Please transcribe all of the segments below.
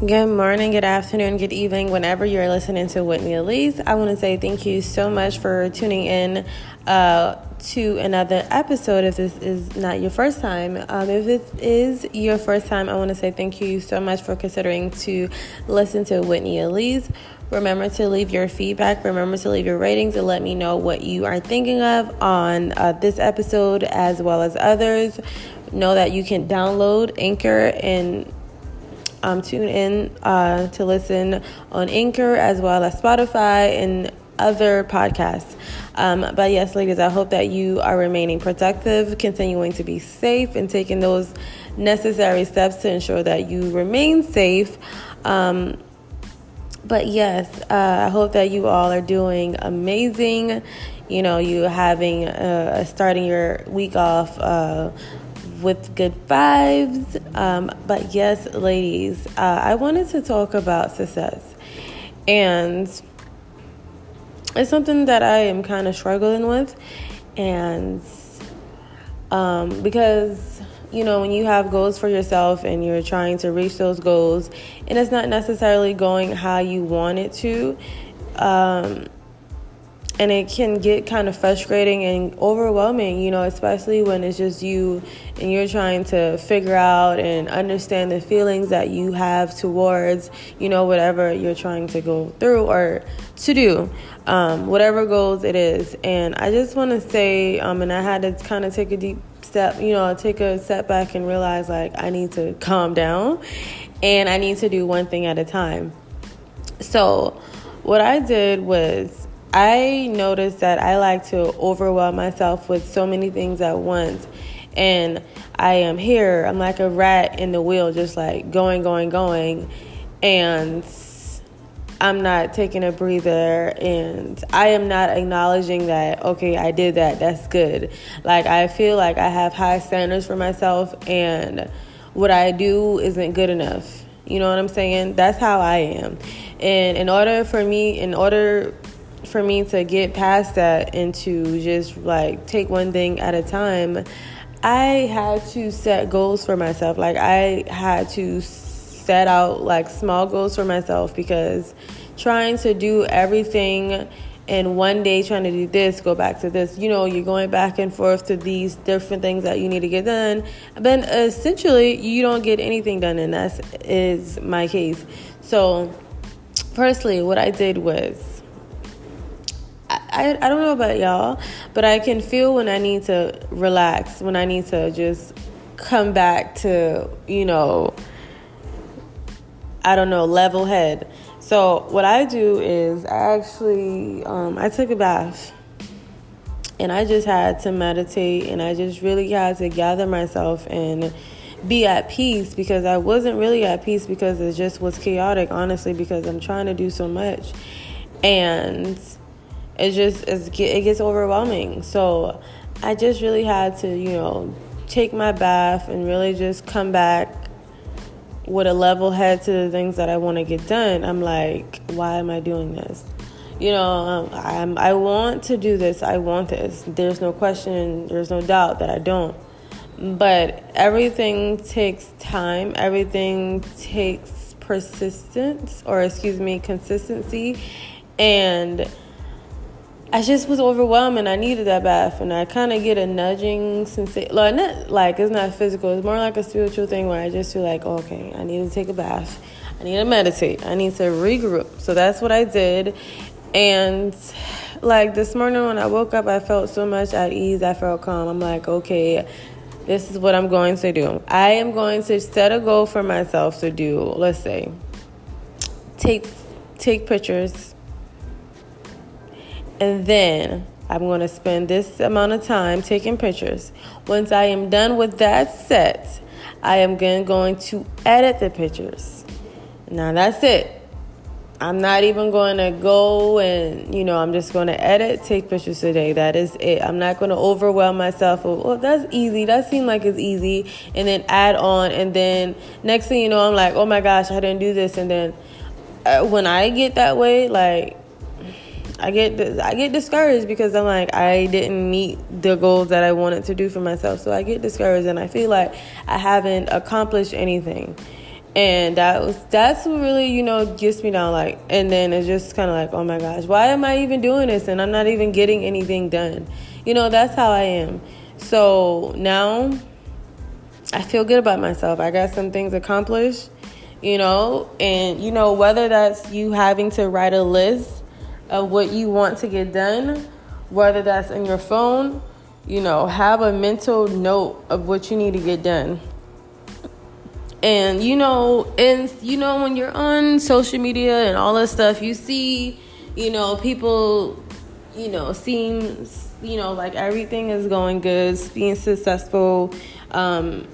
Good morning, good afternoon, good evening, whenever you're listening to Whitney Elise. I want to say thank you so much for tuning in uh, to another episode. If this is not your first time, um, if it is your first time, I want to say thank you so much for considering to listen to Whitney Elise. Remember to leave your feedback. Remember to leave your ratings and let me know what you are thinking of on uh, this episode as well as others. Know that you can download Anchor and um, tune in uh, to listen on Anchor as well as Spotify and other podcasts. Um, but yes, ladies, I hope that you are remaining productive, continuing to be safe, and taking those necessary steps to ensure that you remain safe. Um, but yes, uh, I hope that you all are doing amazing. You know, you having uh, starting your week off uh, with good vibes. Um, but yes, ladies, uh, I wanted to talk about success. And it's something that I am kind of struggling with. And um, because, you know, when you have goals for yourself and you're trying to reach those goals, and it's not necessarily going how you want it to, um, and it can get kind of frustrating and overwhelming, you know, especially when it's just you and you're trying to figure out and understand the feelings that you have towards, you know, whatever you're trying to go through or to do, um, whatever goals it is. And I just want to say, um, and I had to kind of take a deep step, you know, take a step back and realize like I need to calm down and I need to do one thing at a time. So, what I did was I noticed that I like to overwhelm myself with so many things at once. And I am here, I'm like a rat in the wheel, just like going, going, going. And I'm not taking a breather and I am not acknowledging that, okay, I did that, that's good. Like, I feel like I have high standards for myself and what I do isn't good enough. You know what I'm saying? That's how I am. And in order for me, in order for me to get past that and to just like take one thing at a time, I had to set goals for myself. Like I had to set out like small goals for myself because trying to do everything and one day trying to do this, go back to this, you know, you're going back and forth to these different things that you need to get done. Then essentially you don't get anything done and that is my case. So firstly what I did was I, I don't know about y'all, but I can feel when I need to relax, when I need to just come back to, you know, I don't know, level head. So what I do is I actually um, I took a bath and I just had to meditate and I just really had to gather myself and be at peace because I wasn't really at peace because it just was chaotic, honestly, because I'm trying to do so much. And it just it gets overwhelming. So I just really had to, you know, take my bath and really just come back with a level head to the things that I want to get done. I'm like, why am I doing this? You know, um, I'm, I want to do this. I want this. There's no question, there's no doubt that I don't. But everything takes time, everything takes persistence, or excuse me, consistency. And I just was overwhelmed and I needed that bath and I kind of get a nudging sensation. Like, not like it's not physical. It's more like a spiritual thing where I just feel like, okay, I need to take a bath. I need to meditate. I need to regroup. So that's what I did. And like this morning when I woke up, I felt so much at ease. I felt calm. I'm like, okay, this is what I'm going to do. I am going to set a goal for myself to do. Let's say, take take pictures and then I'm going to spend this amount of time taking pictures. Once I am done with that set, I am then going to edit the pictures. Now that's it. I'm not even going to go and, you know, I'm just going to edit, take pictures today. That is it. I'm not going to overwhelm myself. With, oh, that's easy. That seemed like it's easy. And then add on. And then next thing you know, I'm like, oh my gosh, I didn't do this. And then uh, when I get that way, like, I get I get discouraged because I'm like I didn't meet the goals that I wanted to do for myself. So I get discouraged and I feel like I haven't accomplished anything. and that was that's what really you know gets me down like and then it's just kind of like oh my gosh why am i even doing this and i'm not even getting anything done you know that's how i am so now i feel good about myself i got some things accomplished you know and you know whether that's you having to write a list of what you want to get done whether that's in your phone you know have a mental note of what you need to get done. And you know, and you know when you're on social media and all that stuff, you see, you know, people, you know, seems, you know, like everything is going good, being successful, um,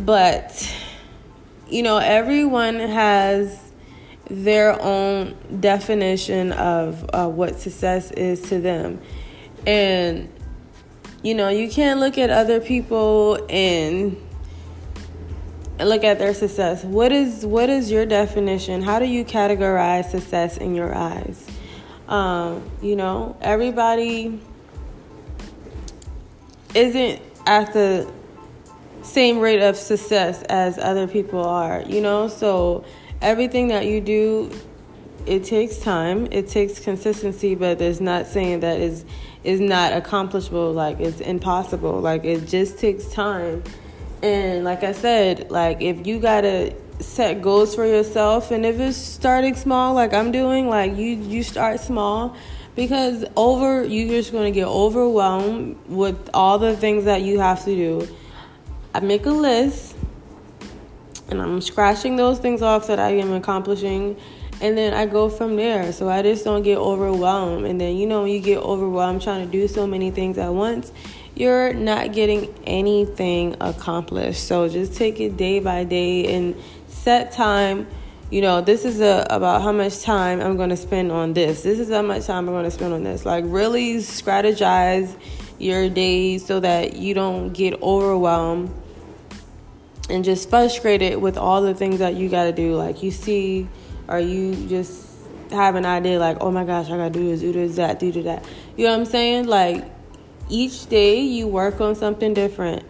but you know, everyone has their own definition of uh, what success is to them, and you know, you can't look at other people and look at their success. What is what is your definition? How do you categorize success in your eyes? Um, you know, everybody isn't at the same rate of success as other people are, you know? So everything that you do it takes time, it takes consistency, but it's not saying that is is not accomplishable like it's impossible. Like it just takes time and like I said, like if you gotta set goals for yourself and if it's starting small like I'm doing, like you you start small because over you're just gonna get overwhelmed with all the things that you have to do. I make a list and I'm scratching those things off that I am accomplishing and then I go from there. So I just don't get overwhelmed. And then you know when you get overwhelmed trying to do so many things at once, you're not getting anything accomplished. So just take it day by day and set time. You know, this is a, about how much time I'm going to spend on this. This is how much time I'm going to spend on this. Like, really strategize your days so that you don't get overwhelmed and just frustrated with all the things that you got to do. Like, you see, or you just have an idea, like, oh my gosh, I got to do this, do this, that, do that. You know what I'm saying? Like, each day you work on something different.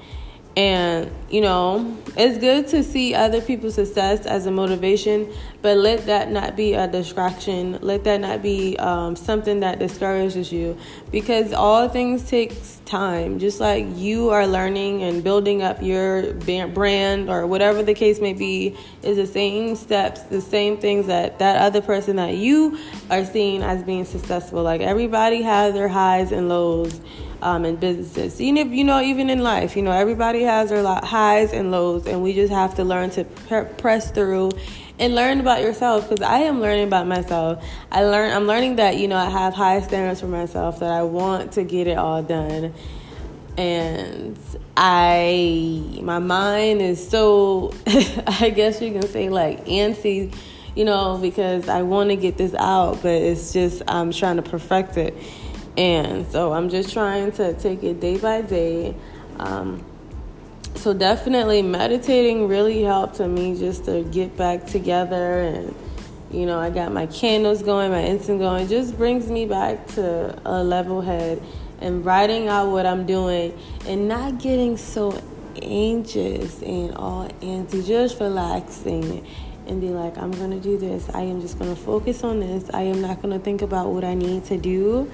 And, you know, it's good to see other people's success as a motivation, but let that not be a distraction. Let that not be um, something that discourages you because all things takes time. Just like you are learning and building up your brand or whatever the case may be, is the same steps, the same things that that other person that you are seeing as being successful. Like everybody has their highs and lows um, in businesses. Even if you know, even in life, you know, everybody has their highs and lows, and we just have to learn to press through and learn about yourself. Because I am learning about myself. I learn. I'm learning that you know I have high standards for myself. That I want to get it all done, and I my mind is so. I guess you can say like antsy. You know, because I want to get this out, but it's just I'm trying to perfect it and so I'm just trying to take it day by day. Um, so definitely meditating really helped to me just to get back together and you know i got my candles going my incense going. It just brings me back to a level head and writing out what i'm doing and not getting so anxious and all antsy just relaxing and be like i'm gonna do this. I am just gonna focus on this. I am not gonna think about what i need to do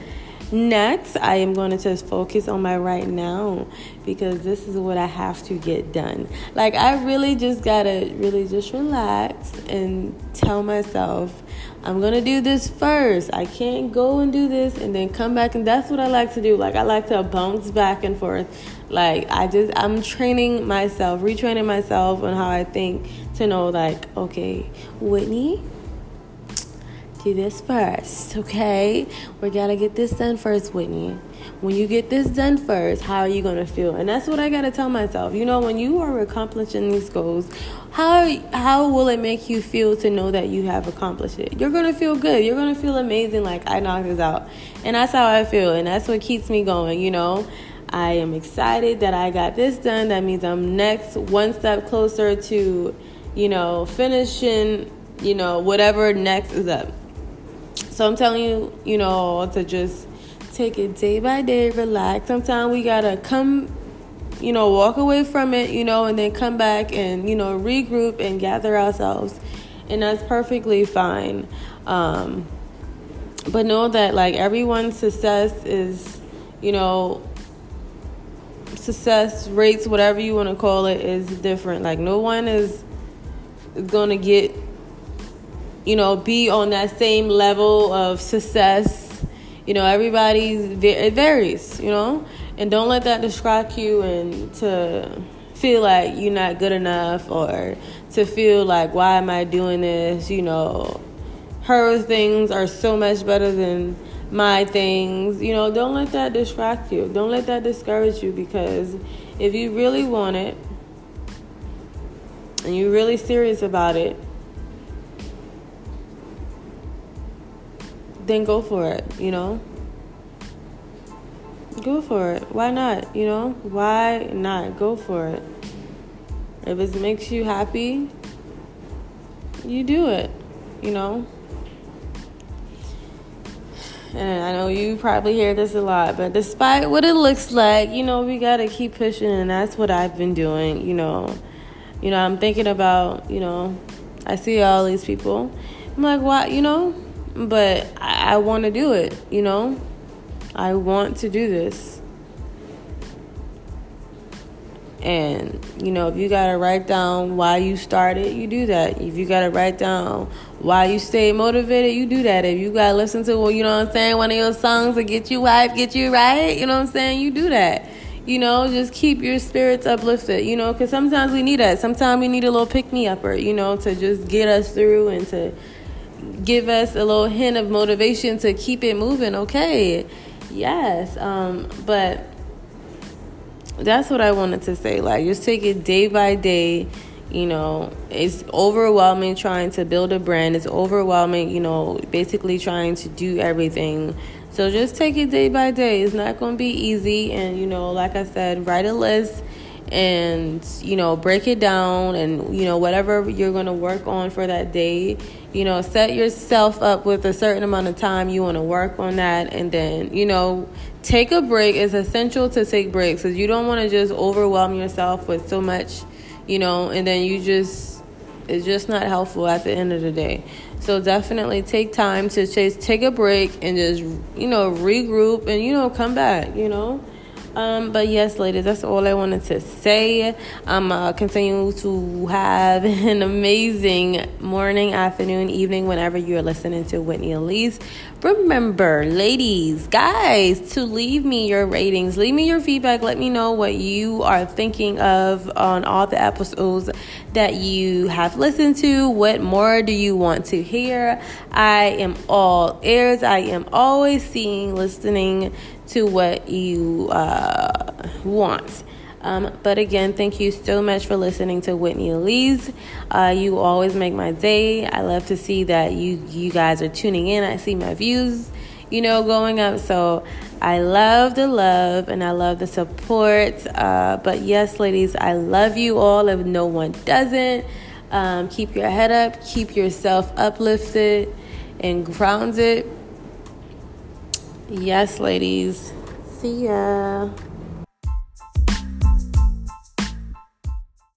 Next, I am going to just focus on my right now because this is what I have to get done. Like, I really just gotta really just relax and tell myself, I'm gonna do this first. I can't go and do this and then come back. And that's what I like to do. Like, I like to bounce back and forth. Like, I just, I'm training myself, retraining myself on how I think to know, like, okay, Whitney, this first, okay? We gotta get this done first, Whitney. When you get this done first, how are you gonna feel? And that's what I gotta tell myself. You know, when you are accomplishing these goals, how how will it make you feel to know that you have accomplished it? You're gonna feel good. You're gonna feel amazing. Like I knocked this out, and that's how I feel, and that's what keeps me going. You know. I am excited that I got this done. That means I'm next one step closer to, you know, finishing, you know, whatever next is up. So I'm telling you, you know, to just take it day by day, relax. Sometimes we gotta come you know, walk away from it, you know, and then come back and, you know, regroup and gather ourselves. And that's perfectly fine. Um, but know that, like, everyone's success is, you know, success rates, whatever you want to call it, is different. Like, no one is going to get, you know, be on that same level of success. You know, everybody's, it varies, you know? And don't let that distract you and to feel like you're not good enough or to feel like, why am I doing this? You know, her things are so much better than my things. You know, don't let that distract you. Don't let that discourage you because if you really want it and you're really serious about it, then go for it, you know? Go for it. Why not? You know? Why not? Go for it. If it makes you happy, you do it, you know? And I know you probably hear this a lot, but despite what it looks like, you know, we got to keep pushing, and that's what I've been doing, you know. You know, I'm thinking about, you know, I see all these people. I'm like, why, you know? But I, I want to do it, you know? I want to do this. And, you know, if you got to write down why you started, you do that. If you got to write down why you stay motivated, you do that. If you got to listen to, well, you know what I'm saying, one of your songs to get you hype, get you right, you know what I'm saying, you do that. You know, just keep your spirits uplifted, you know, because sometimes we need that. Sometimes we need a little pick me upper, you know, to just get us through and to give us a little hint of motivation to keep it moving, okay? Yes, um, but that's what I wanted to say. Like, just take it day by day. You know, it's overwhelming trying to build a brand. It's overwhelming, you know, basically trying to do everything. So just take it day by day. It's not going to be easy. And, you know, like I said, write a list and you know break it down and you know whatever you're going to work on for that day you know set yourself up with a certain amount of time you want to work on that and then you know take a break. It's essential to take breaks because you don't want to just overwhelm yourself with so much you know and then you just it's just not helpful at the end of the day. So definitely take time to just take a break and just you know regroup and you know come back you know um, but yes, ladies, that's all I wanted to say. I'm uh, continue to have an amazing morning, afternoon, evening, whenever you're listening to Whitney Elise. Remember, ladies, guys, to leave me your ratings, leave me your feedback. Let me know what you are thinking of on all the episodes that you have listened to. What more do you want to hear? I am all ears. I am always seeing, listening to what you uh, want. Um, but again, thank you so much for listening to Whitney Elise. Uh, you always make my day. I love to see that you you guys are tuning in. I see my views, you know, going up. So I love the love and I love the support. Uh, but yes, ladies, I love you all. If no one doesn't, um, keep your head up, keep yourself uplifted and grounded. Yes, ladies. See ya.